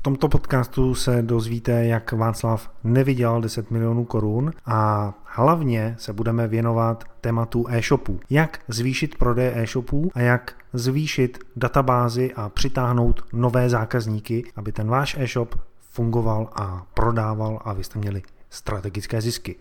V tomto podcastu se dozvíte, jak Václav nevydělal 10 milionů korun a hlavně se budeme věnovat tématu e-shopů. Jak zvýšit prodej e-shopů a jak zvýšit databázy a přitáhnout nové zákazníky, aby ten váš e-shop fungoval a prodával a vy jste měli strategické zisky.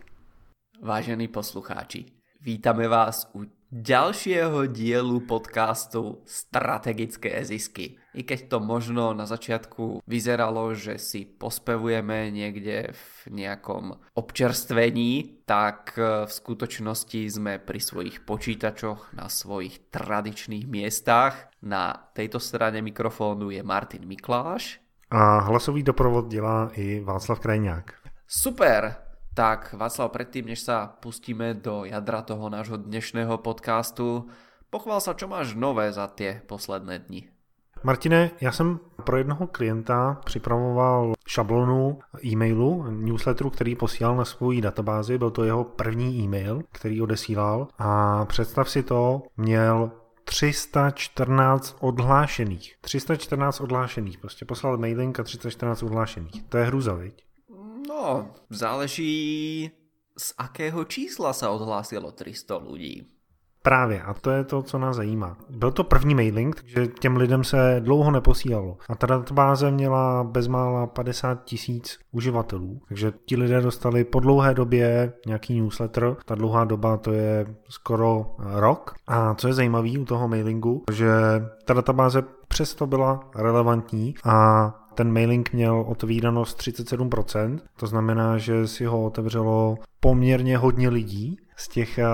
Vážení poslucháči, vítame vás u ďalšieho dielu podcastu Strategické zisky. I keď to možno na začiatku vyzeralo, že si pospevujeme niekde v nejakom občerstvení, tak v skutočnosti sme pri svojich počítačoch na svojich tradičných miestach. Na tejto strane mikrofónu je Martin Mikláš. A hlasový doprovod dělá i Václav Krajňák. Super, tak Václav, predtým, než sa pustíme do jadra toho nášho dnešného podcastu, pochvál sa, čo máš nové za tie posledné dni. Martine, já jsem pro jednoho klienta připravoval šablonu e-mailu, newsletteru, který posílal na svou databázi. Byl to jeho první e-mail, který odesílal. A představ si to, měl 314 odhlášených. 314 odhlášených. Prostě poslal mailing a 314 odhlášených. To je hruza, viď? No, záleží z akého čísla sa odhlásilo 300 lidí. Právě, a to je to, co nás zajímá. Byl to první mailing, takže těm lidem se dlouho neposílalo. A ta databáze měla bezmála 50 tisíc uživatelů, takže ti lidé dostali po dlouhé době nějaký newsletter. Ta dlouhá doba to je skoro rok. A co je zajímavé u toho mailingu, že ta databáze přesto byla relevantní a ten mailing měl otvíranost 37%, to znamená, že si ho otevřelo poměrně hodně lidí z těch eh,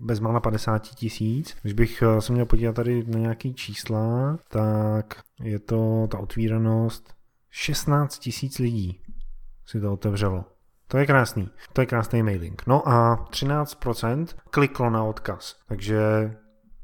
bezmála 50 tisíc. Když bych eh, se měl podívat tady na nějaký čísla, tak je to ta otvíranost 16 tisíc lidí si to otevřelo. To je krásný. To je krásný mailing. No a 13% kliklo na odkaz. Takže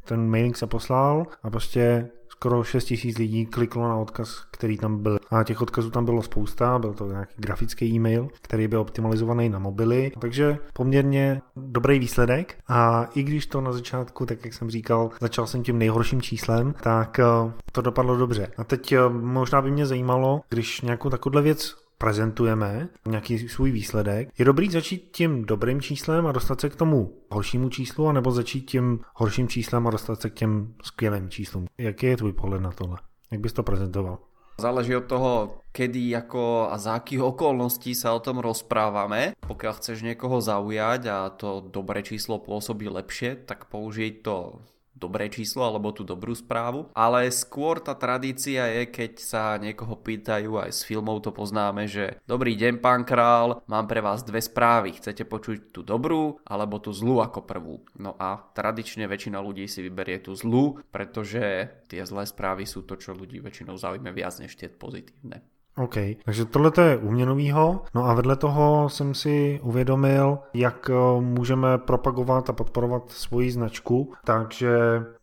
ten mailing se poslal a prostě skoro 6 tisíc lidí kliklo na odkaz, který tam byl. A těch odkazů tam bylo spousta, byl to nějaký grafický e-mail, který byl optimalizovaný na mobily, takže poměrně dobrý výsledek. A i když to na začátku, tak jak jsem říkal, začal jsem tím nejhorším číslem, tak eh, to dopadlo dobře. A teď eh, možná by mě zajímalo, když nějakou takovou věc prezentujeme nějaký svůj výsledek, je dobrý začít tím dobrým číslem a dostat se k tomu horšímu číslu, anebo začít tím horším číslem a dostat se k těm skvělým číslům. Jaký je tvůj pohled na tohle? Jak bys to prezentoval? Záleží od toho, kedy ako a za akých okolností sa o tom rozprávame. Pokiaľ chceš niekoho zaujať a to dobré číslo pôsobí lepšie, tak použij to dobré číslo alebo tú dobrú správu, ale skôr tá tradícia je, keď sa niekoho pýtajú, aj s filmov to poznáme, že dobrý deň pán král, mám pre vás dve správy, chcete počuť tú dobrú alebo tú zlú ako prvú. No a tradične väčšina ľudí si vyberie tú zlú, pretože tie zlé správy sú to, čo ľudí väčšinou zaujíme viac než tie pozitívne. OK, takže tohle je u mě novýho. No a vedle toho jsem si uvědomil, jak eh, můžeme propagovat a podporovat svoji značku. Takže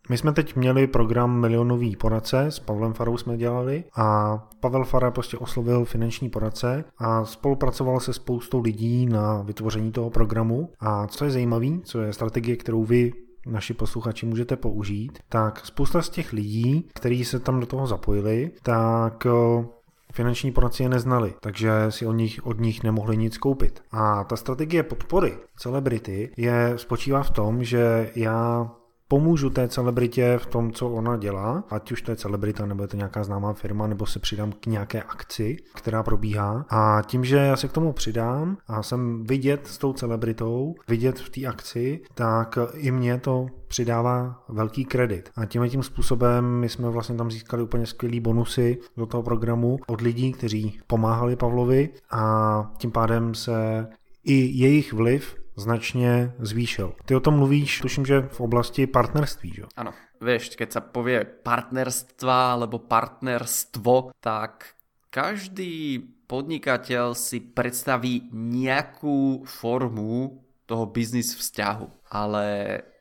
my jsme teď měli program Milionový poradce, s Pavlem Farou jsme dělali a Pavel Fara prostě oslovil finanční poradce a spolupracoval se spoustou lidí na vytvoření toho programu. A co je zajímavé, co je strategie, kterou vy naši posluchači můžete použít, tak spousta z těch lidí, kteří se tam do toho zapojili, tak eh, finanční poradci je neznali, takže si od nich, od nich nemohli nic koupit. A ta strategie podpory celebrity je spočívá v tom, že já pomůžu té celebritě v tom, co ona dělá, ať už to je celebrita, nebo je to nějaká známá firma, nebo se přidám k nějaké akci, která probíhá. A tím, že já se k tomu přidám a jsem vidět s tou celebritou, vidět v té akci, tak i mě to přidává velký kredit. A tím tím způsobem my jsme vlastně tam získali úplně skvělý bonusy do toho programu od lidí, kteří pomáhali Pavlovi a tím pádem se i jejich vliv značně zvýšil. Ty o tom mluvíš, tuším, že v oblasti partnerství, že? Ano. Vieš, keď sa povie partnerstva alebo partnerstvo, tak každý podnikateľ si predstaví nejakú formu toho biznis vzťahu. Ale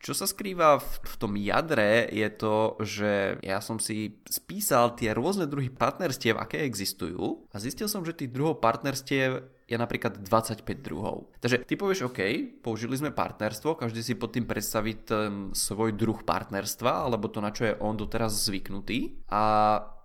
čo sa skrýva v, v tom jadre je to, že ja som si spísal tie rôzne druhy partnerstiev, aké existujú a zistil som, že tých druhov partnerstiev je napríklad 25 druhov. Takže ty povieš, OK, použili sme partnerstvo, každý si pod tým predstaví ten svoj druh partnerstva, alebo to, na čo je on doteraz zvyknutý. A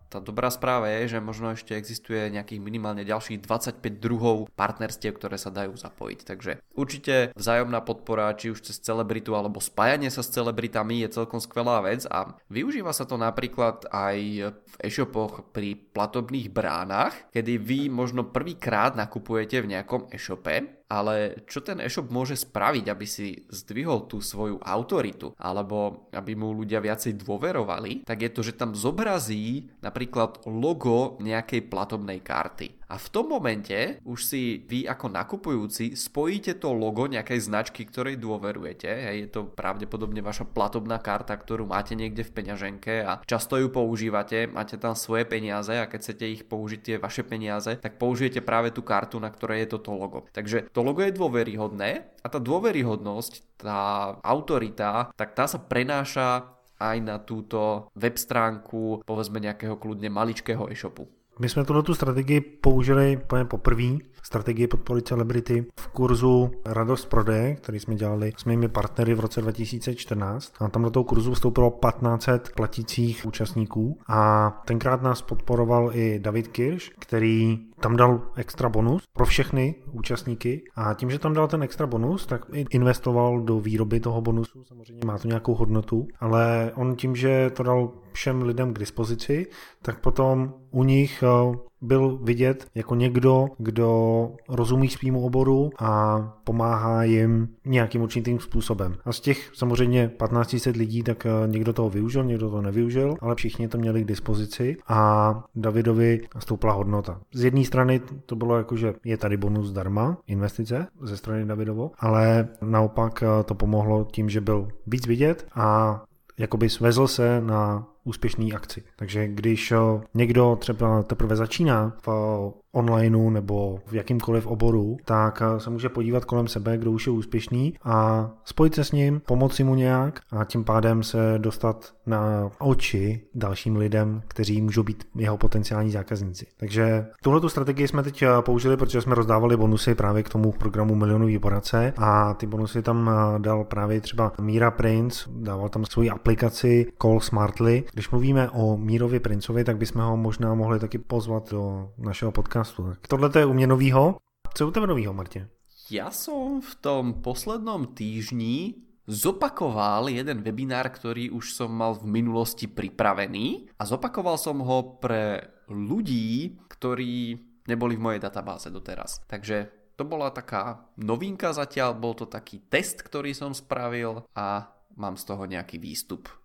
tá dobrá správa je, že možno ešte existuje nejakých minimálne ďalších 25 druhov partnerstiev, ktoré sa dajú zapojiť. Takže určite vzájomná podpora, či už cez celebritu alebo spájanie sa s celebritami je celkom skvelá vec a využíva sa to napríklad aj v e-shopoch pri platobných bránach, kedy vy možno prvýkrát nakupujete v nejakom e-shope ale čo ten e-shop môže spraviť, aby si zdvihol tú svoju autoritu, alebo aby mu ľudia viacej dôverovali, tak je to, že tam zobrazí napríklad logo nejakej platobnej karty. A v tom momente už si vy ako nakupujúci spojíte to logo nejakej značky, ktorej dôverujete. Hej, je to pravdepodobne vaša platobná karta, ktorú máte niekde v peňaženke a často ju používate, máte tam svoje peniaze a keď chcete ich použiť tie vaše peniaze, tak použijete práve tú kartu, na ktorej je toto logo. Takže to logo je dôveryhodné a tá dôveryhodnosť, tá autorita, tak tá sa prenáša aj na túto web stránku povedzme nejakého kľudne maličkého e-shopu. My jsme tuto strategii použili poprvé strategii podpory celebrity v kurzu Radost prodeje, který jsme dělali s mými partnery v roce 2014. A tam do toho kurzu vstoupilo 1500 platících účastníků a tenkrát nás podporoval i David Kirš, který tam dal extra bonus pro všechny účastníky a tím, že tam dal ten extra bonus, tak investoval do výroby toho bonusu, samozřejmě má to nějakou hodnotu, ale on tím, že to dal všem lidem k dispozici, tak potom u nich eh, byl vidět jako někdo, kdo rozumí svýmu oboru a pomáhá jim nějakým určitým způsobem. A z těch samozřejmě 1500 lidí, tak eh, někdo toho využil, někdo to nevyužil, ale všichni to měli k dispozici a Davidovi stoupla hodnota. Z jedné strany to bylo jako, že je tady bonus zdarma, investice ze strany Davidovo, ale naopak eh, to pomohlo tím, že byl víc vidět a jakoby svezl se na úspěšný akci. Takže když eh, někdo třeba teprve začíná v onlineu nebo v jakýmkoliv oboru, tak eh, se může podívat kolem sebe, kdo už je úspěšný a spojit se s ním, pomoci mu nějak a tím pádem se dostat na oči dalším lidem, kteří můžou být jeho potenciální zákazníci. Takže tuhle strategii jsme teď eh, použili, protože jsme rozdávali bonusy právě k tomu programu Milionový poradce a ty bonusy tam eh, dal právě třeba Míra Prince, dával tam svoji aplikaci Call Smartly. Když mluvíme o Mírovi Princovi, tak bychom ho možná mohli taky pozvat do našeho podcastu tohle je u mě novýho. Co je u tebe novýho, Martin? Ja som v tom poslednom týždni zopakoval jeden webinár, ktorý už som mal v minulosti pripravený a zopakoval som ho pre ľudí, ktorí neboli v mojej databáze doteraz. Takže to bola taká novinka zatiaľ, bol to taký test, ktorý som spravil a mám z toho nejaký výstup.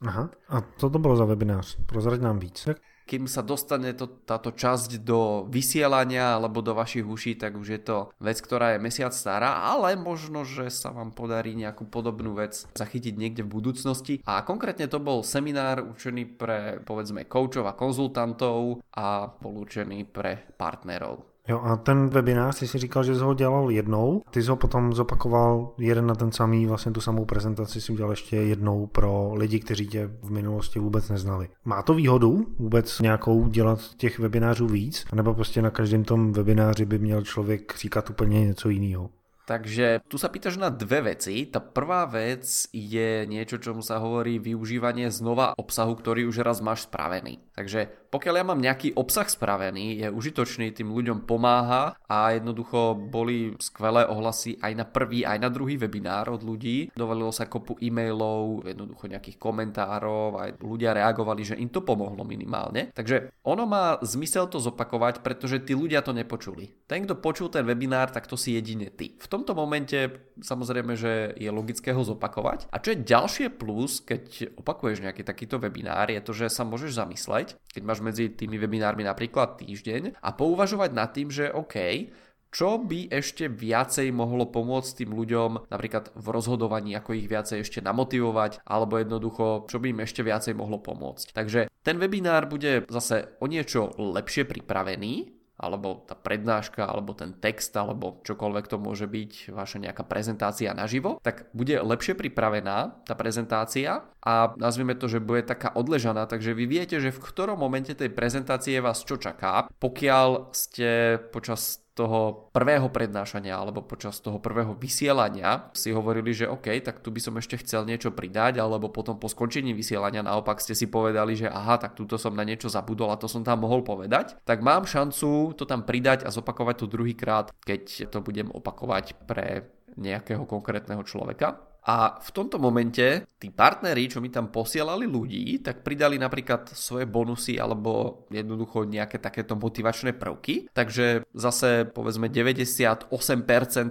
Aha, a co to bolo za webinář? Prozrať nám víc kým sa dostane to, táto časť do vysielania alebo do vašich uší, tak už je to vec, ktorá je mesiac stará, ale možno, že sa vám podarí nejakú podobnú vec zachytiť niekde v budúcnosti. A konkrétne to bol seminár určený pre povedzme koučov a konzultantov a bol pre partnerov. Jo a ten webinář, ty si říkal, že jsi ho dělal jednou, ty jsi ho potom zopakoval jeden na ten samý, vlastně tu samou prezentaci si udělal ještě jednou pro lidi, kteří tě v minulosti vůbec neznali. Má to výhodu vůbec nějakou dělat těch webinářů víc, nebo prostě na každém tom webináři by měl člověk říkat úplně něco jiného? Takže tu sa pýtaš na dve veci. Tá prvá vec je niečo, čomu sa hovorí využívanie znova obsahu, ktorý už raz máš spravený. Takže pokiaľ ja mám nejaký obsah spravený, je užitočný, tým ľuďom pomáha a jednoducho boli skvelé ohlasy aj na prvý, aj na druhý webinár od ľudí. Dovolilo sa kopu e-mailov, jednoducho nejakých komentárov, aj ľudia reagovali, že im to pomohlo minimálne. Takže ono má zmysel to zopakovať, pretože tí ľudia to nepočuli. Ten, kto počul ten webinár, tak to si jedine ty. V tomto momente samozrejme, že je logické ho zopakovať. A čo je ďalšie plus, keď opakuješ nejaký takýto webinár, je to, že sa môžeš zamysleť, keď máš medzi tými webinármi napríklad týždeň a pouvažovať nad tým, že OK, čo by ešte viacej mohlo pomôcť tým ľuďom napríklad v rozhodovaní, ako ich viacej ešte namotivovať, alebo jednoducho, čo by im ešte viacej mohlo pomôcť. Takže ten webinár bude zase o niečo lepšie pripravený, alebo tá prednáška, alebo ten text, alebo čokoľvek to môže byť, vaša nejaká prezentácia naživo, tak bude lepšie pripravená tá prezentácia a nazvime to, že bude taká odležaná, takže vy viete, že v ktorom momente tej prezentácie vás čo čaká, pokiaľ ste počas toho prvého prednášania alebo počas toho prvého vysielania si hovorili, že OK, tak tu by som ešte chcel niečo pridať, alebo potom po skončení vysielania naopak ste si povedali, že aha, tak túto som na niečo zabudol a to som tam mohol povedať, tak mám šancu to tam pridať a zopakovať to druhýkrát, keď to budem opakovať pre nejakého konkrétneho človeka. A v tomto momente tí partneri, čo mi tam posielali ľudí, tak pridali napríklad svoje bonusy alebo jednoducho nejaké takéto motivačné prvky. Takže zase povedzme 98%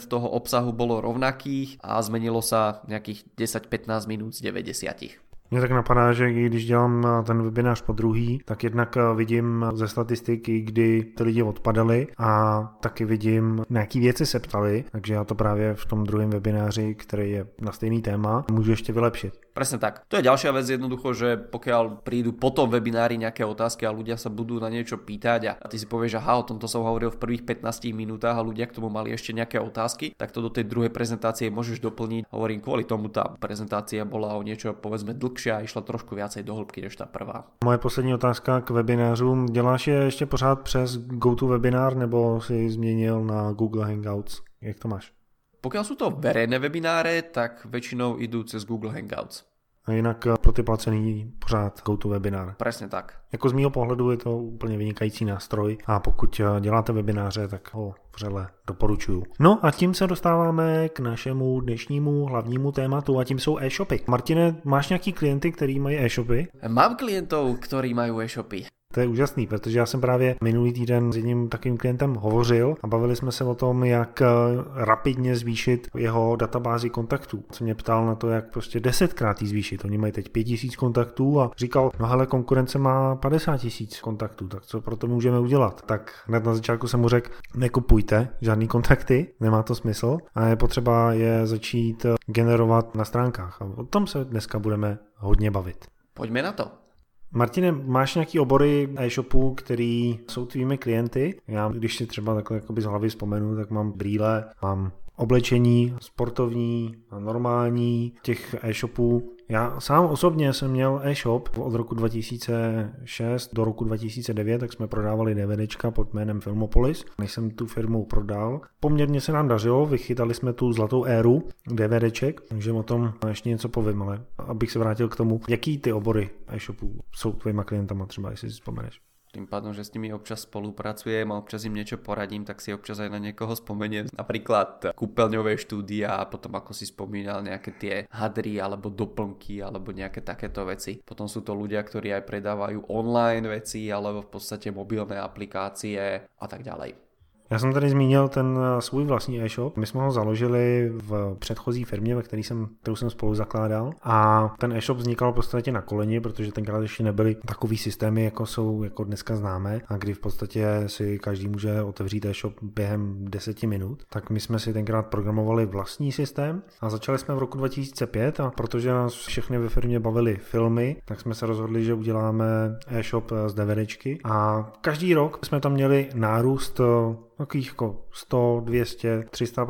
toho obsahu bolo rovnakých a zmenilo sa nejakých 10-15 minút z 90. Mě tak napadá, že když dělám ten webinář po druhý, tak jednak vidím ze statistiky, kdy ty lidi odpadali a taky vidím, na jaký věci se ptali, takže já to právě v tom druhém webináři, který je na stejný téma, můžu ještě vylepšit. Presne tak. To je ďalšia vec jednoducho, že pokiaľ prídu po tom webinári nejaké otázky a ľudia sa budú na niečo pýtať a ty si povieš, že aha, o tomto som hovoril v prvých 15 minútach a ľudia k tomu mali ešte nejaké otázky, tak to do tej druhej prezentácie môžeš doplniť. Hovorím, kvôli tomu tá prezentácia bola o niečo povedzme dlhšia a išla trošku viacej do hĺbky než tá prvá. Moje poslední otázka k webinářům. Děláš je ještě pořád přes GoToWebinar nebo si změnil na Google Hangouts? Jak to máš? Pokiaľ sú to verejné webináre, tak väčšinou idú cez Google Hangouts. A jinak eh, pro ty placený pořád GoToWebinar. Presne tak. Jako z mého pohledu je to úplně vynikající nástroj a pokud eh, děláte webináře, tak ho vřele doporučuju. No a tím se dostáváme k našemu dnešnímu hlavnímu tématu a tím jsou e-shopy. Martine, máš nějaký klienty, který mají e-shopy? Mám klientov, ktorí majú e-shopy. To je úžasný, protože já jsem právě minulý týden s jedním takovým klientem hovořil a bavili jsme se o tom, jak eh, rapidně zvýšit jeho databázi kontaktů. Se mě ptal na to, jak prostě desetkrát jí zvýšit. Oni mají teď 5000 kontaktů a říkal, no hele, konkurence má 50 tisíc kontaktů, tak co pro to můžeme udělat? Tak hned na začátku jsem mu řekl, nekupujte žádný kontakty, nemá to smysl a je potřeba je začít eh, generovat na stránkách. A o tom se dneska budeme hodně bavit. Pojďme na to. Martine, máš nějaký obory e-shopů, který jsou tvými klienty? Já, když si třeba takhle jakoby z hlavy vzpomenu, tak mám brýle, mám oblečení sportovní, normální, těch e-shopů já sám osobně jsem měl e-shop od roku 2006 do roku 2009, tak jsme prodávali DVDčka pod jménem Filmopolis. Než jsem tu firmu prodal, poměrně se nám dařilo, vychytali jsme tu zlatou éru DVDček, takže o tom ještě něco povím, ale abych se vrátil k tomu, jaký ty obory e-shopů jsou tvojima klientama třeba, jestli si vzpomeneš tým pádom, že s nimi občas spolupracujem a občas im niečo poradím, tak si občas aj na niekoho spomeniem. Napríklad kúpeľňové štúdia a potom ako si spomínal nejaké tie hadry alebo doplnky alebo nejaké takéto veci. Potom sú to ľudia, ktorí aj predávajú online veci alebo v podstate mobilné aplikácie a tak ďalej. Já jsem tady zmínil ten eh, svůj vlastní e-shop. My jsme ho založili v předchozí firmě, ve které jsem, kterou jsem spolu zakládal. A ten e-shop vznikal v podstatě na koleni, protože tenkrát ještě nebyly takový systémy, jako jsou jako dneska známe, a kdy v podstatě si každý může otevřít e-shop během deseti minut. Tak my jsme si tenkrát programovali vlastní systém a začali jsme v roku 2005 a protože nás všechny ve firmě bavily filmy, tak jsme se rozhodli, že uděláme e-shop z DVDčky a každý rok jsme tam měli nárůst eh, takových jako 100, 200, 300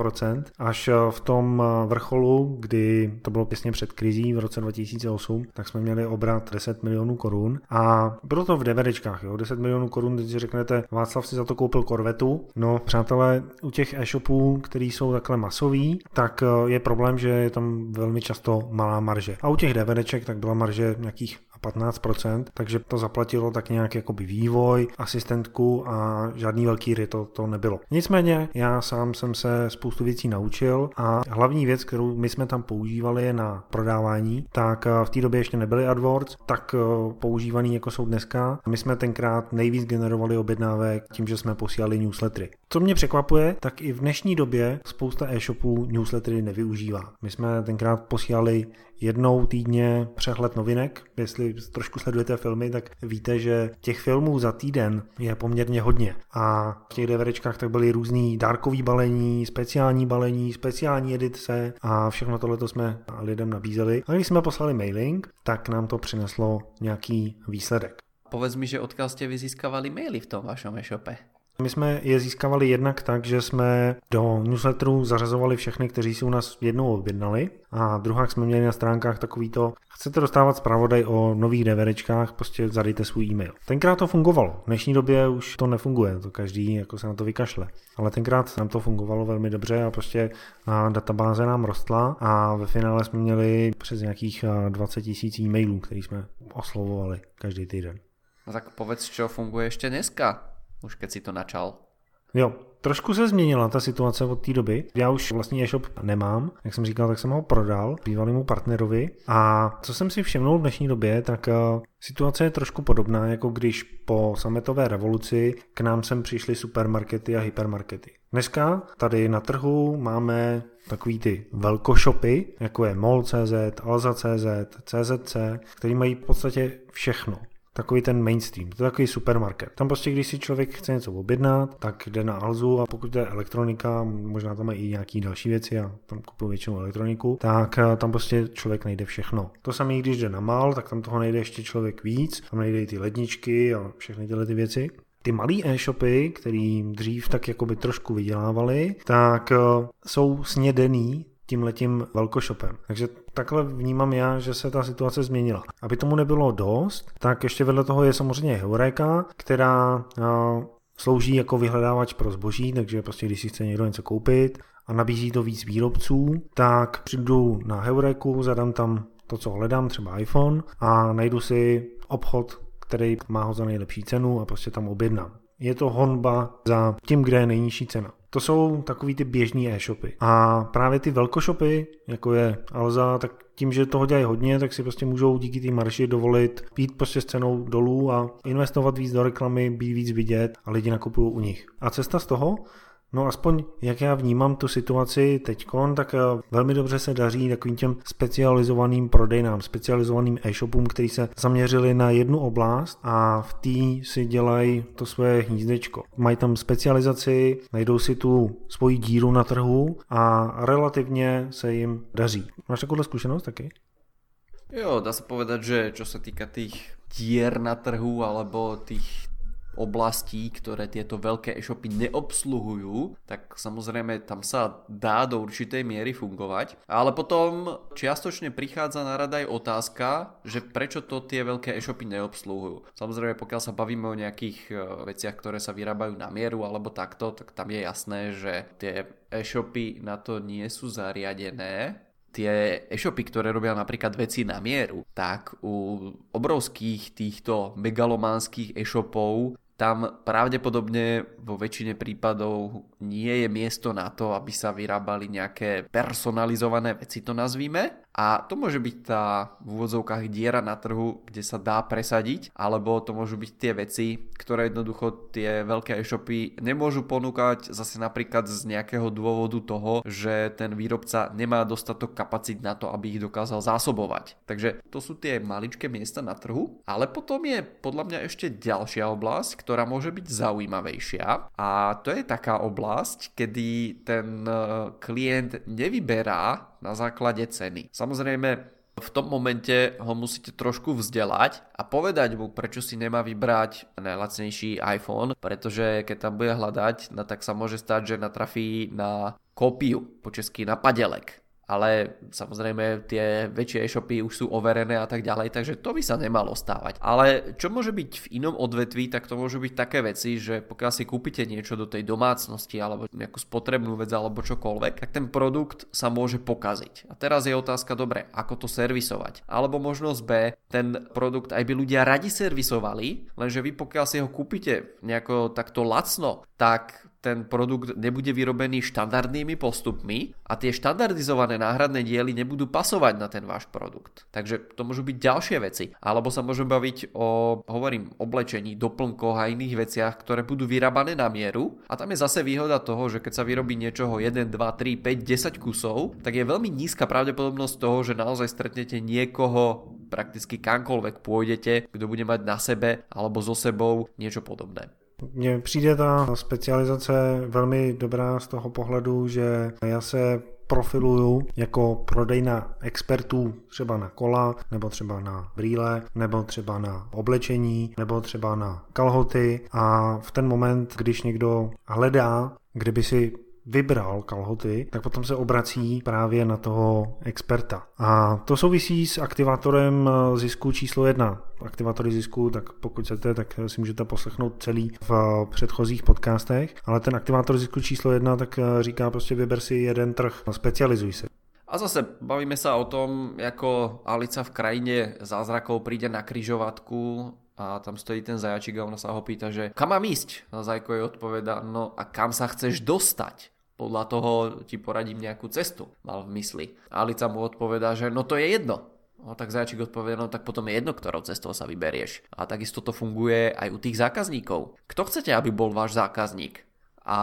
až eh, v tom eh, vrcholu, kdy to bylo pěsně před krizí v roce 2008, tak jsme měli obrat 10 milionů korun a bylo to v DVDčkách, jo, 10 milionů korun, když řeknete, Václav si za to koupil korvetu, no přátelé, u těch e-shopů, který jsou takhle masový, tak eh, je problém, že je tam velmi často malá marže. A u těch DVDček tak byla marže nějakých 15%, takže to zaplatilo tak nějak jakoby vývoj, asistentku a žádný velký ry to, to nebylo. Nicméně já sám jsem se spoustu věcí naučil a hlavní věc, kterou my jsme tam používali na prodávání, tak eh, v té době ještě nebyly AdWords, tak eh, používaný jako jsou dneska. My jsme tenkrát nejvíc generovali objednávek tím, že jsme posílali newslettery. Co mě překvapuje, tak i v dnešní době spousta e-shopů newslettery nevyužívá. My jsme tenkrát posílali jednou týdně přehled novinek. Jestli trošku sledujete filmy, tak víte, že těch filmů za týden je poměrně hodně. A v těch DVDčkách tak byly různý dárkový balení, speciální balení, speciální edice a všechno tohle jsme lidem nabízeli. A když jsme poslali mailing, tak nám to přineslo nějaký výsledek. Povedz mi, že odkiaľ ste vy získavali maily v tom vašom e-shope? My jsme je získávali jednak tak, že jsme do newsletteru zařazovali všechny, kteří si u nás jednou objednali a druhá jsme měli na stránkách takovýto, chcete dostávat zpravodaj o nových DVDčkách, prostě zadejte svůj e-mail. Tenkrát to fungovalo, v dnešní době už to nefunguje, to každý jako se na to vykašle, ale tenkrát nám to fungovalo velmi dobře a prostě a databáze nám rostla a ve finále jsme měli přes nějakých 20 tisíc e-mailů, který jsme oslovovali každý týden. No tak povedz, čo funguje ještě dneska, už keď si to načal. Jo, trošku se změnila ta situace od té doby. Já už vlastní e-shop nemám, jak jsem říkal, tak jsem ho prodal bývalému partnerovi. A co jsem si všimnul v dnešní době, tak uh, situace je trošku podobná, jako když po sametové revoluci k nám sem přišly supermarkety a hypermarkety. Dneska tady na trhu máme takový ty velkoshopy, jako je MOL.cz, Alza.cz, CZC, který mají v podstatě všechno takový ten mainstream, to je takový supermarket. Tam prostě, když si člověk chce něco objednat, tak jde na Alzu a pokud je elektronika, možná tam mají i nějaký další věci, a tam kupuju většinou elektroniku, tak eh, tam prostě člověk najde všechno. To samé, když jde na Mal, tak tam toho najde ještě člověk víc, tam najde i ty ledničky a všechny tyhle ty věci. Ty malé e-shopy, který dřív tak jako by trošku vydělávali, tak eh, jsou snědený tímhletím velkoshopem. Takže takhle vnímám já, že se ta situace změnila. Aby tomu nebylo dost, tak ještě vedle toho je samozřejmě Heureka, která slouží jako vyhledávač pro zboží, takže prostě když si chce někdo něco koupit a nabízí to víc výrobců, tak přijdu na Heureku, zadám tam to, co hledám, třeba iPhone a najdu si obchod, který má ho za nejlepší cenu a prostě tam objednám. Je to honba za tím, kde je nejnižší cena. To jsou takový ty běžný e-shopy. A právě ty velkoshopy, jako je Alza, tak tím, že toho dělají hodně, tak si prostě můžou díky té marši dovolit být prostě s cenou dolů a investovat víc do reklamy, být víc vidět a lidi nakupují u nich. A cesta z toho No aspoň jak já vnímám tu situaci teďkon, tak eh, velmi dobře se daří takovým těm specializovaným prodejnám, specializovaným e-shopům, který se zaměřili na jednu oblast a v té si dělají to svoje hnízdečko. Mají tam specializaci, najdou si tu svoji díru na trhu a relativně se jim daří. Máš takovou zkušenost taky? Jo, dá se povedať, že čo sa týka tých dier na trhu alebo tých oblastí, ktoré tieto veľké e-shopy neobsluhujú, tak samozrejme tam sa dá do určitej miery fungovať. Ale potom čiastočne prichádza na rada aj otázka, že prečo to tie veľké e-shopy neobsluhujú. Samozrejme, pokiaľ sa bavíme o nejakých e, veciach, ktoré sa vyrábajú na mieru alebo takto, tak tam je jasné, že tie e-shopy na to nie sú zariadené tie e-shopy, ktoré robia napríklad veci na mieru, tak u obrovských týchto megalománskych e-shopov tam pravdepodobne vo väčšine prípadov nie je miesto na to, aby sa vyrábali nejaké personalizované veci, to nazvíme. A to môže byť tá v úvodzovkách diera na trhu, kde sa dá presadiť, alebo to môžu byť tie veci, ktoré jednoducho tie veľké e-shopy nemôžu ponúkať zase napríklad z nejakého dôvodu toho, že ten výrobca nemá dostatok kapacít na to, aby ich dokázal zásobovať. Takže to sú tie maličké miesta na trhu, ale potom je podľa mňa ešte ďalšia oblasť, ktorá môže byť zaujímavejšia a to je taká oblasť, kedy ten eh, klient nevyberá na základe ceny. Samozrejme, v tom momente ho musíte trošku vzdelať a povedať mu, prečo si nemá vybrať najlacnejší iPhone, pretože keď tam bude hľadať, no tak sa môže stať, že natrafí na kópiu, po česky na padelek ale samozrejme tie väčšie e-shopy už sú overené a tak ďalej, takže to by sa nemalo stávať. Ale čo môže byť v inom odvetví, tak to môžu byť také veci, že pokiaľ si kúpite niečo do tej domácnosti alebo nejakú spotrebnú vec alebo čokoľvek, tak ten produkt sa môže pokaziť. A teraz je otázka, dobre, ako to servisovať? Alebo možnosť B, ten produkt aj by ľudia radi servisovali, lenže vy pokiaľ si ho kúpite nejako takto lacno, tak ten produkt nebude vyrobený štandardnými postupmi a tie štandardizované náhradné diely nebudú pasovať na ten váš produkt. Takže to môžu byť ďalšie veci. Alebo sa môžeme baviť o, hovorím, oblečení, doplnkoch a iných veciach, ktoré budú vyrábané na mieru. A tam je zase výhoda toho, že keď sa vyrobí niečoho 1, 2, 3, 5, 10 kusov, tak je veľmi nízka pravdepodobnosť toho, že naozaj stretnete niekoho prakticky kamkoľvek pôjdete, kto bude mať na sebe alebo so sebou niečo podobné. Mně přijde ta specializace velmi dobrá z toho pohledu, že já se profiluju jako prodejna expertů třeba na kola, nebo třeba na brýle, nebo třeba na oblečení, nebo třeba na kalhoty. A v ten moment, když někdo hledá, kdyby si vybral kalhoty, tak potom se obrací právě na toho experta. A to souvisí s aktivátorem zisku číslo jedna. Aktivátory zisku, tak pokud chcete, tak si můžete poslechnout celý v předchozích podcastech, ale ten aktivátor zisku číslo jedna tak říká prostě vyber si jeden trh, specializuj se. A zase bavíme sa o tom, ako Alica v krajine zázrakov príde na kryžovatku a tam stojí ten zajačik a ona sa ho pýta, že kam mám ísť? A Zajko jej odpoveda, no a kam sa chceš dostať? Podľa toho ti poradím nejakú cestu, mal v mysli. A Alica mu odpovedá, že no to je jedno. No tak zajačik odpovedá, no tak potom je jedno, ktorou cestou sa vyberieš. A takisto to funguje aj u tých zákazníkov. Kto chcete, aby bol váš zákazník? A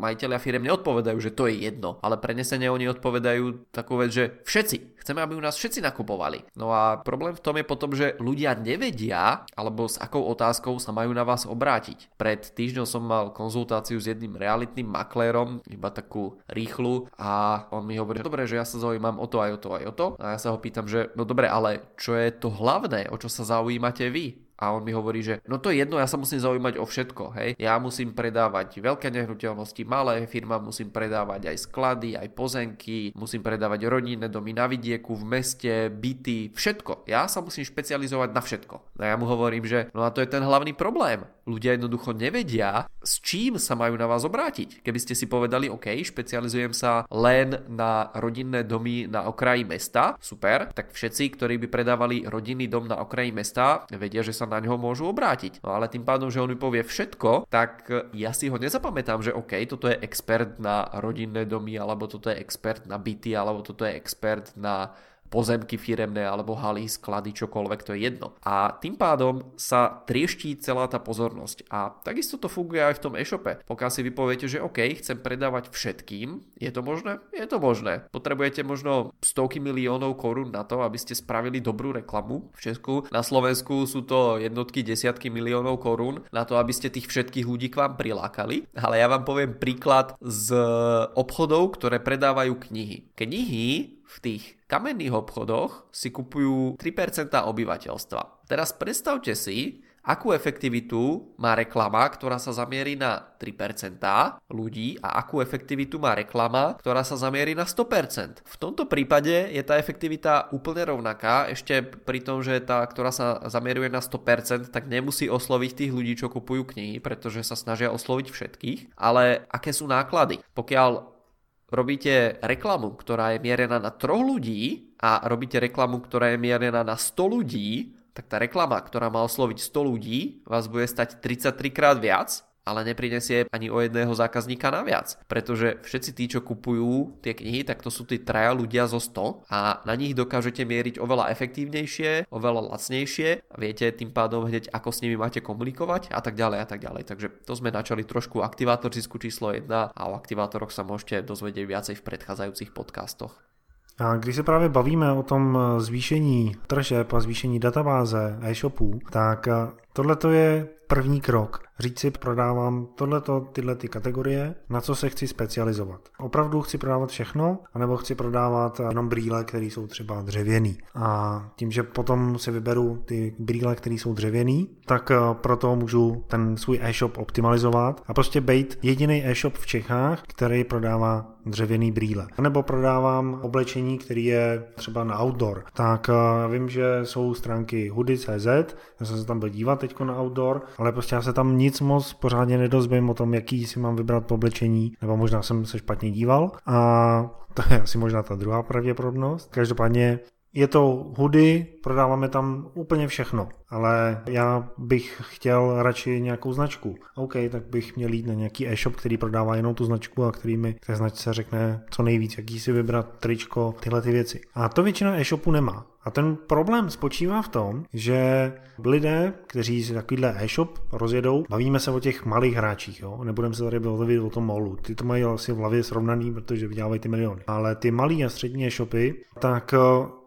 majiteľia firiem neodpovedajú, že to je jedno, ale prenesene oni odpovedajú takú vec, že všetci, chceme, aby u nás všetci nakupovali. No a problém v tom je potom, že ľudia nevedia, alebo s akou otázkou sa majú na vás obrátiť. Pred týždňom som mal konzultáciu s jedným realitným maklérom, iba takú rýchlu a on mi hovorí, dobre, že ja sa zaujímam o to aj o to aj o to. A ja sa ho pýtam, že no dobre, ale čo je to hlavné, o čo sa zaujímate vy? A on mi hovorí, že no to je jedno, ja sa musím zaujímať o všetko, hej. Ja musím predávať veľké nehnuteľnosti, malé firma, musím predávať aj sklady, aj pozemky, musím predávať rodinné domy na vidieku, v meste, byty, všetko. Ja sa musím špecializovať na všetko. A ja mu hovorím, že no a to je ten hlavný problém. Ľudia jednoducho nevedia, s čím sa majú na vás obrátiť. Keby ste si povedali, OK, špecializujem sa len na rodinné domy na okraji mesta, super, tak všetci, ktorí by predávali rodinný dom na okraji mesta, vedia, že sa na ňo môžu obrátiť. No ale tým pádom, že on mi povie všetko, tak ja si ho nezapamätám, že OK, toto je expert na rodinné domy, alebo toto je expert na byty, alebo toto je expert na pozemky firemné alebo haly, sklady, čokoľvek, to je jedno. A tým pádom sa trieští celá tá pozornosť. A takisto to funguje aj v tom e-shope. Pokiaľ si vypoviete, že OK, chcem predávať všetkým, je to možné? Je to možné. Potrebujete možno stovky miliónov korún na to, aby ste spravili dobrú reklamu v Česku. Na Slovensku sú to jednotky, desiatky miliónov korún na to, aby ste tých všetkých ľudí k vám prilákali. Ale ja vám poviem príklad z obchodov, ktoré predávajú knihy. Knihy v tých kamenných obchodoch si kupujú 3% obyvateľstva. Teraz predstavte si, akú efektivitu má reklama, ktorá sa zamierí na 3% ľudí a akú efektivitu má reklama, ktorá sa zamierí na 100%. V tomto prípade je tá efektivita úplne rovnaká, ešte pri tom, že tá, ktorá sa zamieruje na 100%, tak nemusí osloviť tých ľudí, čo kupujú knihy, pretože sa snažia osloviť všetkých, ale aké sú náklady? Pokiaľ robíte reklamu, ktorá je mierená na troch ľudí a robíte reklamu, ktorá je mierená na 100 ľudí, tak tá reklama, ktorá má osloviť 100 ľudí, vás bude stať 33 krát viac ale neprinesie ani o jedného zákazníka naviac. Pretože všetci tí, čo kupujú tie knihy, tak to sú tí traja ľudia zo 100 a na nich dokážete mieriť oveľa efektívnejšie, oveľa lacnejšie a viete tým pádom hneď, ako s nimi máte komunikovať a tak ďalej a tak ďalej. Takže to sme načali trošku aktivátor zisku číslo 1 a o aktivátoroch sa môžete dozvedieť viacej v predchádzajúcich podcastoch. A když se právě bavíme o tom zvýšení tržeb a zvýšení databáze e-shopů, tak tohle je první krok. Říct si, prodávám tohleto, tyhle ty kategorie, na co se chci specializovat. Opravdu chci prodávat všechno, anebo chci prodávat jenom brýle, které jsou třeba dřevěný. A tím, že potom si vyberu ty brýle, které jsou dřevěný, tak eh, proto můžu ten svůj e-shop optimalizovat a prostě být jediný e-shop v Čechách, který prodává dřevěný brýle. Nebo prodávám oblečení, který je třeba na outdoor. Tak eh, vím, že jsou stránky hoodie.cz, já jsem se tam byl dívat teď na outdoor, ale prostě já se tam nic moc pořádně nedozvím o tom, jaký si mám vybrat oblečení, nebo možná jsem se špatně díval a to je asi možná ta druhá pravděpodobnost. Každopádně je to hudy, prodáváme tam úplně všechno, ale já bych chtěl radši nějakou značku. OK, tak bych měl jít na nějaký e-shop, který prodává jenom tu značku a který mi té značce řekne co nejvíc, jaký si vybrat, tričko, tyhle ty věci. A to většina e-shopů nemá. A ten problém spočívá v tom, že lidé, kteří si takovýhle e-shop rozjedou, bavíme se o těch malých hráčích, jo? nebudeme se tady bavit o tom molu, ty to mají asi v hlavě srovnaný, protože vydělávají ty miliony. Ale ty malé a střední e-shopy, tak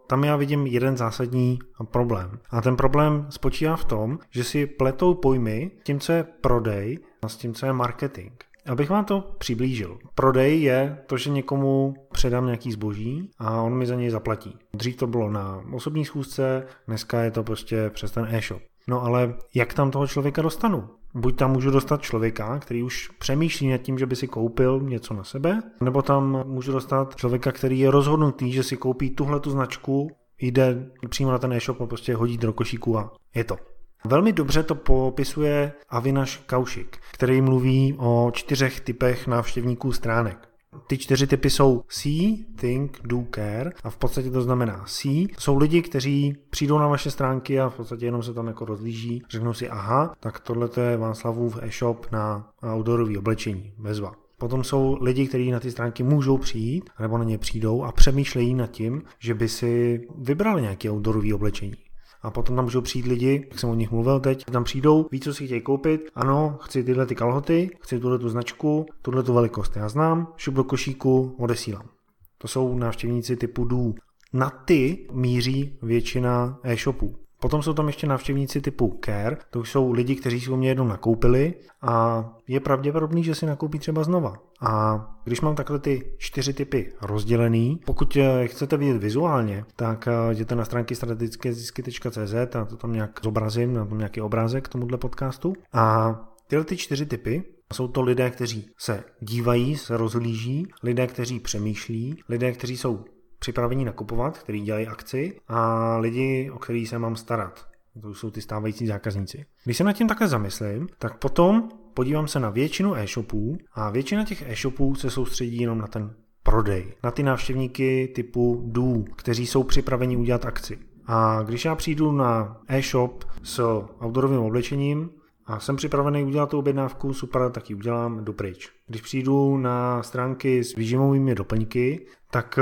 tam já vidím jeden zásadní problém. A ten problém spočívá v tom, že si pletou pojmy tím, co je prodej a s tím, co je marketing. Abych vám to přiblížil. Prodej je to, že někomu předám nějaký zboží a on mi za něj zaplatí. Dřív to bylo na osobní schůzce, dneska je to prostě přes ten e-shop. No ale jak tam toho člověka dostanu? Buď tam můžu dostat člověka, který už přemýšlí nad tím, že by si koupil něco na sebe, nebo tam můžu dostat člověka, který je rozhodnutý, že si koupí tuhle tu značku, jde přímo na ten e-shop a prostě hodí do košíku a je to. Velmi dobře to popisuje Avinaš Kaušik, který mluví o čtyřech typech návštěvníků stránek. Ty čtyři typy jsou see, think, do, care a v podstatě to znamená see. Jsou lidi, kteří přijdou na vaše stránky a v podstatě jenom se tam jako rozlíží, řeknou si aha, tak tohle je Václavův e-shop na outdoorový oblečení, bezva. Potom jsou lidi, kteří na ty stránky můžou přijít, nebo na ně přijdou a přemýšlejí nad tím, že by si vybrali nějaké outdoorový oblečení a potom tam můžou přijít lidi, jak jsem o nich mluvil teď, tam přijdou, ví, co si chtějí koupit, ano, chci tyhle ty kalhoty, chci tuhle tu značku, tuhle tu velikost, já znám, šup do košíku, odesílám. To jsou návštěvníci typu dů. Na ty míří většina e-shopů. Potom jsou tam ještě návštěvníci typu care, to už jsou lidi, kteří si u mě jednou nakoupili a je pravděpodobný, že si nakoupí třeba znova. A když mám takhle ty čtyři typy rozdělený, pokud je chcete vidět vizuálně, tak eh, jděte na stránky strategickézisky.cz a to tam nějak zobrazím, na tom nějaký obrázek k tomuhle podcastu. A tyhle ty čtyři typy jsou to lidé, kteří se dívají, se rozhlíží, lidé, kteří přemýšlí, lidé, kteří jsou připravení nakupovat, který dělají akci a lidi, o který se mám starat. To jsou ty stávající zákazníci. Když se nad tím takhle zamyslím, tak potom podívám se na většinu e-shopů a většina těch e-shopů se soustředí jenom na ten prodej, na ty návštěvníky typu dů, kteří jsou připraveni udělat akci. A když já přijdu na e-shop s outdoorovým oblečením a jsem připravený udělat tu objednávku, super, tak ji udělám, jdu pryč. Když přijdu na stránky s výžimovými doplňky, tak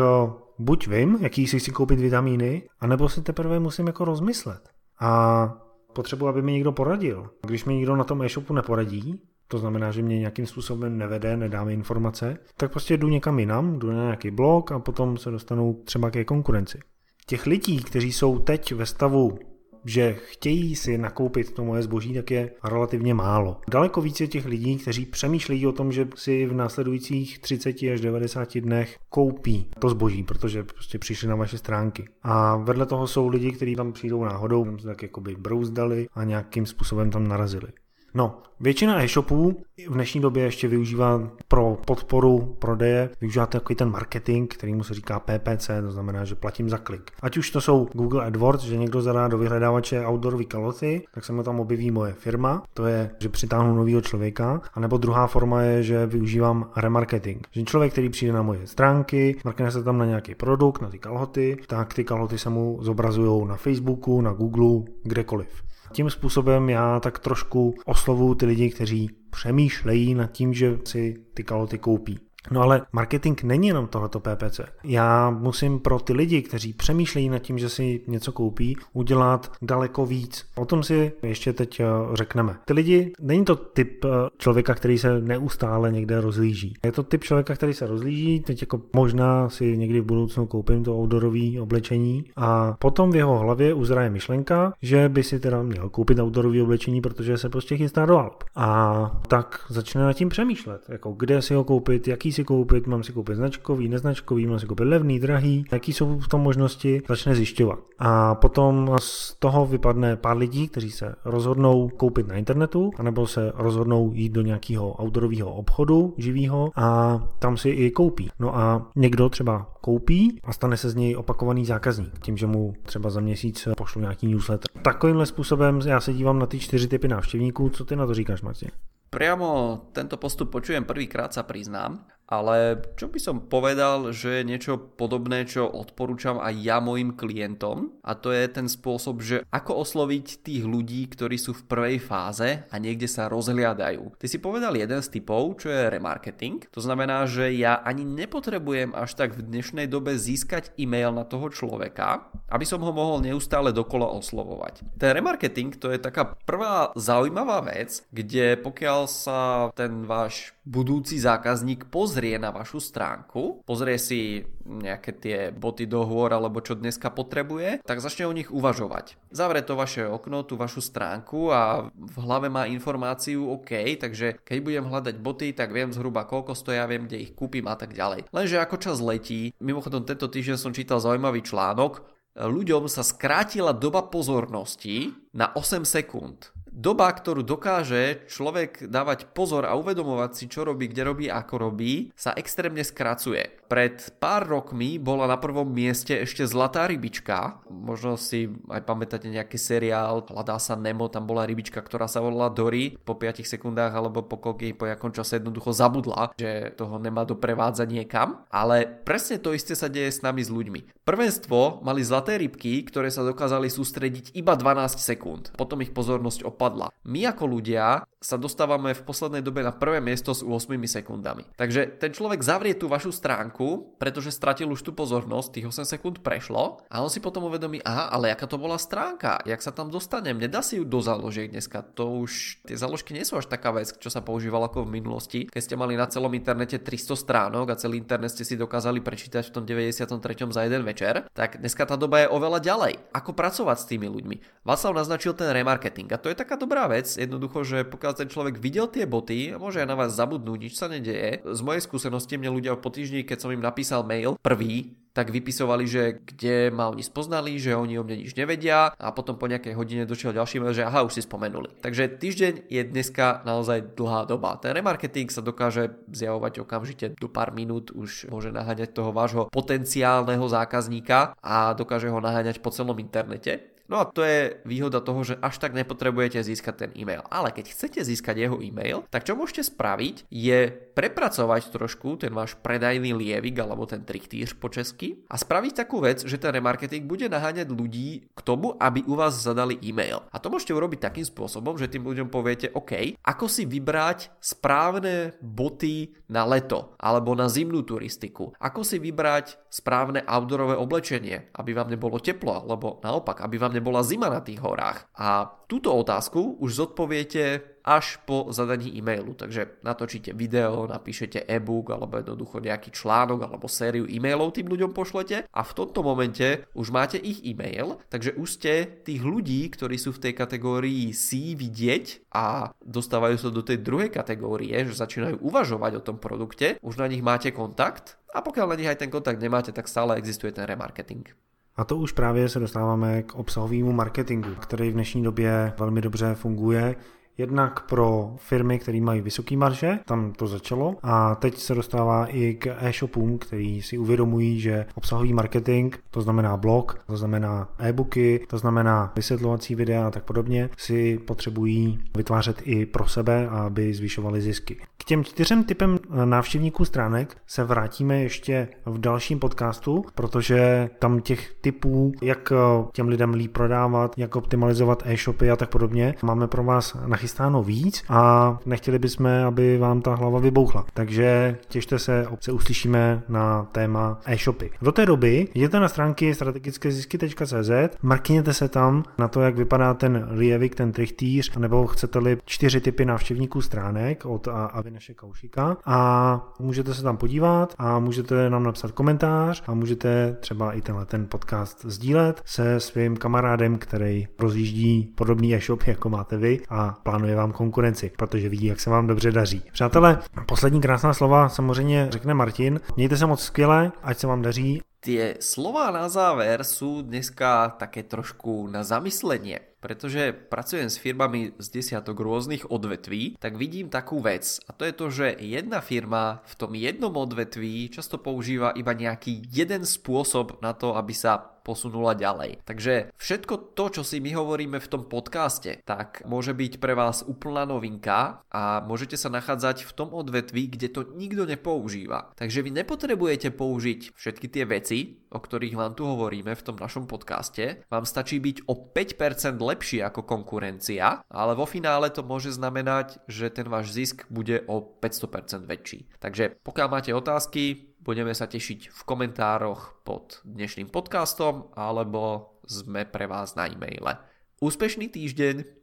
buď vím, jaký si chci koupit vitamíny, anebo si teprve musím jako rozmyslet. A potřebuji, aby mi někdo poradil. Když mi někdo na tom e-shopu neporadí, to znamená, že mě nějakým způsobem nevede, nedá mi informace, tak prostě jdu někam jinam, jdu na nějaký blog a potom se dostanu třeba ke konkurenci. Těch lidí, kteří jsou teď ve stavu že chtějí si nakoupit to moje zboží, tak je relativně málo. Daleko více těch lidí, kteří přemýšlejí o tom, že si v následujících 30 až 90 dnech koupí to zboží, protože prostě přišli na vaše stránky. A vedle toho jsou lidi, kteří tam přijdou náhodou, tam se tak jakoby brouzdali a nějakým způsobem tam narazili. No, většina e-shopů v dnešní době ještě využívá pro podporu prodeje, využívá takový ten marketing, který mu se říká PPC, to znamená, že platím za klik. Ať už to jsou Google AdWords, že někdo zadá do vyhledávače outdoorový kaloty, tak se mu tam objeví moje firma, to je, že přitáhnu nového člověka, a nebo druhá forma je, že využívám remarketing. Že člověk, který přijde na moje stránky, markne se tam na nějaký produkt, na ty kalhoty, tak ty kalhoty se mu zobrazují na Facebooku, na Google, kdekoliv. Tím způsobem já tak trošku oslovuju ty lidi, kteří přemýšlejí nad tím, že si ty kaloty koupí. No ale marketing není jenom tohleto PPC. Já musím pro ty lidi, kteří přemýšlejí nad tím, že si něco koupí, udělat daleko víc. O tom si ještě teď eh, řekneme. Ty lidi, není to typ eh, člověka, který se neustále někde rozlíží. Je to typ člověka, který se rozlíží, teď jako možná si někdy v budoucnu koupím to outdoorový oblečení a potom v jeho hlavě uzraje myšlenka, že by si teda měl koupit outdoorový oblečení, protože se prostě chystá do Alp. A tak začne nad tím přemýšlet, jako kde si ho koupit, jaký si koupit, mám si koupit značkový, neznačkový, mám si koupit levný, drahý, jaký jsou v tom možnosti, začne zjišťovat. A potom z toho vypadne pár lidí, kteří se rozhodnou koupit na internetu, anebo se rozhodnou jít do nějakého outdoorového obchodu živého a tam si i koupí. No a někdo třeba koupí a stane se z něj opakovaný zákazník, tím, že mu třeba za měsíc pošlu nějaký newsletter. Takovýmhle způsobem já se dívám na ty čtyři typy návštěvníků. Co ty na to říkáš, Martin? Priamo tento postup počujem prvýkrát, sa priznám ale čo by som povedal, že je niečo podobné, čo odporúčam aj ja mojim klientom a to je ten spôsob, že ako osloviť tých ľudí, ktorí sú v prvej fáze a niekde sa rozhliadajú. Ty si povedal jeden z typov, čo je remarketing, to znamená, že ja ani nepotrebujem až tak v dnešnej dobe získať e-mail na toho človeka, aby som ho mohol neustále dokola oslovovať. Ten remarketing to je taká prvá zaujímavá vec, kde pokiaľ pokiaľ sa ten váš budúci zákazník pozrie na vašu stránku, pozrie si nejaké tie boty do hôr alebo čo dneska potrebuje, tak začne o nich uvažovať. Zavre to vaše okno, tú vašu stránku a v hlave má informáciu OK, takže keď budem hľadať boty, tak viem zhruba koľko stoja, viem kde ich kúpim a tak ďalej. Lenže ako čas letí, mimochodom tento týždeň som čítal zaujímavý článok, ľuďom sa skrátila doba pozornosti na 8 sekúnd doba, ktorú dokáže človek dávať pozor a uvedomovať si, čo robí, kde robí, ako robí, sa extrémne skracuje. Pred pár rokmi bola na prvom mieste ešte Zlatá rybička. Možno si aj pamätáte nejaký seriál, hľadá sa Nemo, tam bola rybička, ktorá sa volala Dory. Po 5 sekundách alebo po koľkej, po jakom čase jednoducho zabudla, že toho nemá doprevádza niekam. Ale presne to isté sa deje s nami s ľuďmi. Prvenstvo mali zlaté rybky, ktoré sa dokázali sústrediť iba 12 sekúnd. Potom ich pozornosť opadla. My ako ľudia sa dostávame v poslednej dobe na prvé miesto s 8 sekundami. Takže ten človek zavrie tú vašu stránku, pretože stratil už tú pozornosť, tých 8 sekúnd prešlo a on si potom uvedomí, aha, ale aká to bola stránka, jak sa tam dostanem, nedá si ju do záložiek dneska, to už tie záložky nie sú až taká vec, čo sa používalo ako v minulosti, keď ste mali na celom internete 300 stránok a celý internet ste si dokázali prečítať v tom 93. za jeden večer, tak dneska tá doba je oveľa ďalej. Ako pracovať s tými ľuďmi? Václav naznačil ten remarketing a to je taká dobrá vec, jednoducho, že pokiaľ ten človek videl tie boty, môže aj na vás zabudnúť, nič sa nedeje. Z mojej skúsenosti mne ľudia po týždni, keď som im napísal mail prvý, tak vypisovali, že kde ma oni spoznali, že oni o mne nič nevedia a potom po nejakej hodine došiel ďalší mail, že aha, už si spomenuli. Takže týždeň je dneska naozaj dlhá doba. Ten remarketing sa dokáže zjavovať okamžite do pár minút, už môže naháňať toho vášho potenciálneho zákazníka a dokáže ho naháňať po celom internete. No a to je výhoda toho, že až tak nepotrebujete získať ten e-mail. Ale keď chcete získať jeho e-mail, tak čo môžete spraviť je prepracovať trošku ten váš predajný lievik alebo ten triktýř po česky a spraviť takú vec, že ten remarketing bude naháňať ľudí k tomu, aby u vás zadali e-mail. A to môžete urobiť takým spôsobom, že tým ľuďom poviete, OK, ako si vybrať správne boty na leto alebo na zimnú turistiku. Ako si vybrať správne outdoorové oblečenie, aby vám nebolo teplo, alebo naopak, aby vám nebola zima na tých horách. A túto otázku už zodpoviete až po zadaní e-mailu. Takže natočíte video, napíšete e-book alebo jednoducho nejaký článok alebo sériu e-mailov tým ľuďom pošlete a v tomto momente už máte ich e-mail, takže už ste tých ľudí, ktorí sú v tej kategórii C vidieť a dostávajú sa do tej druhej kategórie, že začínajú uvažovať o tom produkte, už na nich máte kontakt a pokiaľ na nich aj ten kontakt nemáte, tak stále existuje ten remarketing. A to už právě se dostáváme k obsahovému marketingu, který v dnešní době velmi dobře funguje. Jednak pro firmy, které mají vysoký marže, tam to začalo a teď se dostává i k e-shopům, který si uvědomují, že obsahový marketing, to znamená blog, to znamená e-booky, to znamená vysvětlovací videa a tak podobně, si potřebují vytvářet i pro sebe, aby zvyšovali zisky. K těm čtyřem typem návštěvníků stránek se vrátíme ještě v dalším podcastu, protože tam těch typů, jak těm lidem líp prodávat, jak optimalizovat e-shopy a tak podobně, máme pro vás nachystáno nachystáno víc a nechtěli bychom, aby vám ta hlava vybouchla. Takže těšte se, se uslyšíme na téma e-shopy. Do té doby jděte na stránky strategickézisky.cz, mrkněte se tam na to, jak vypadá ten lievik, ten trichtýř, nebo chcete-li čtyři typy návštěvníků stránek od Avineše Kaušika a můžete se tam podívat a můžete nám napsat komentář a můžete třeba i tenhle ten podcast sdílet se svým kamarádem, který rozjíždí podobný e-shop, jako máte vy a plánuje plánuje vám konkurenci, protože vidí, jak se vám dobře daří. Přátelé, poslední krásná slova samozřejmě řekne Martin. Mějte se moc skvěle, ať se vám daří. Tie slova na záver sú dneska také trošku na zamyslenie pretože pracujem s firmami z desiatok rôznych odvetví, tak vidím takú vec a to je to, že jedna firma v tom jednom odvetví často používa iba nejaký jeden spôsob na to, aby sa posunula ďalej. Takže všetko to, čo si my hovoríme v tom podcaste, tak môže byť pre vás úplná novinka a môžete sa nachádzať v tom odvetví, kde to nikto nepoužíva. Takže vy nepotrebujete použiť všetky tie veci, o ktorých vám tu hovoríme v tom našom podcaste. Vám stačí byť o 5% lepší ako konkurencia, ale vo finále to môže znamenať, že ten váš zisk bude o 500% väčší. Takže pokiaľ máte otázky, budeme sa tešiť v komentároch pod dnešným podcastom alebo sme pre vás na e-maile. Úspešný týždeň!